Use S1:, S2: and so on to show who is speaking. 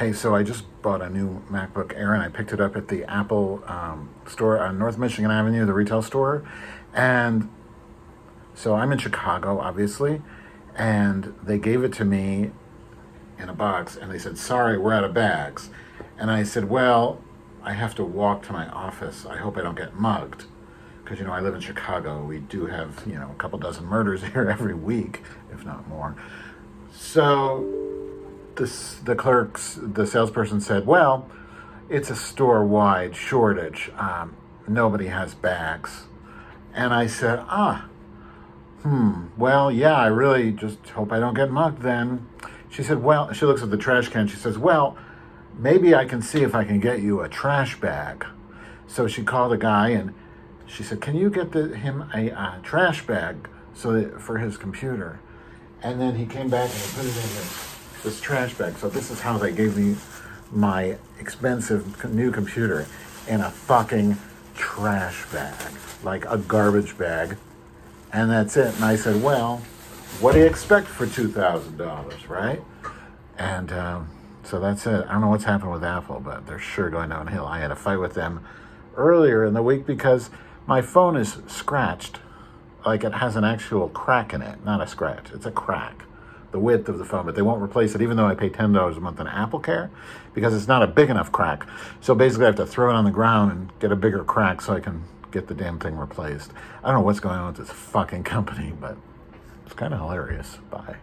S1: Hey, so I just bought a new MacBook Air and I picked it up at the Apple um, store on North Michigan Avenue, the retail store. And so I'm in Chicago, obviously, and they gave it to me in a box and they said, Sorry, we're out of bags. And I said, Well, I have to walk to my office. I hope I don't get mugged. Because, you know, I live in Chicago. We do have, you know, a couple dozen murders here every week, if not more. So this, the clerks, the salesperson said, Well, it's a store wide shortage. Um, nobody has bags. And I said, Ah, hmm, well, yeah, I really just hope I don't get mugged then. She said, Well, she looks at the trash can. She says, Well, maybe I can see if I can get you a trash bag. So she called a guy and she said, Can you get the, him a, a trash bag so that, for his computer? And then he came back and put it in his this trash bag. So this is how they gave me my expensive new computer in a fucking trash bag, like a garbage bag. And that's it. And I said, well, what do you expect for $2,000, right? And um, so that's it. I don't know what's happened with Apple, but they're sure going downhill. I had a fight with them earlier in the week because my phone is scratched. Like it has an actual crack in it, not a scratch. It's a crack the width of the phone, but they won't replace it even though I pay $10 a month on Apple Care because it's not a big enough crack. So basically, I have to throw it on the ground and get a bigger crack so I can get the damn thing replaced. I don't know what's going on with this fucking company, but it's kind of hilarious. Bye.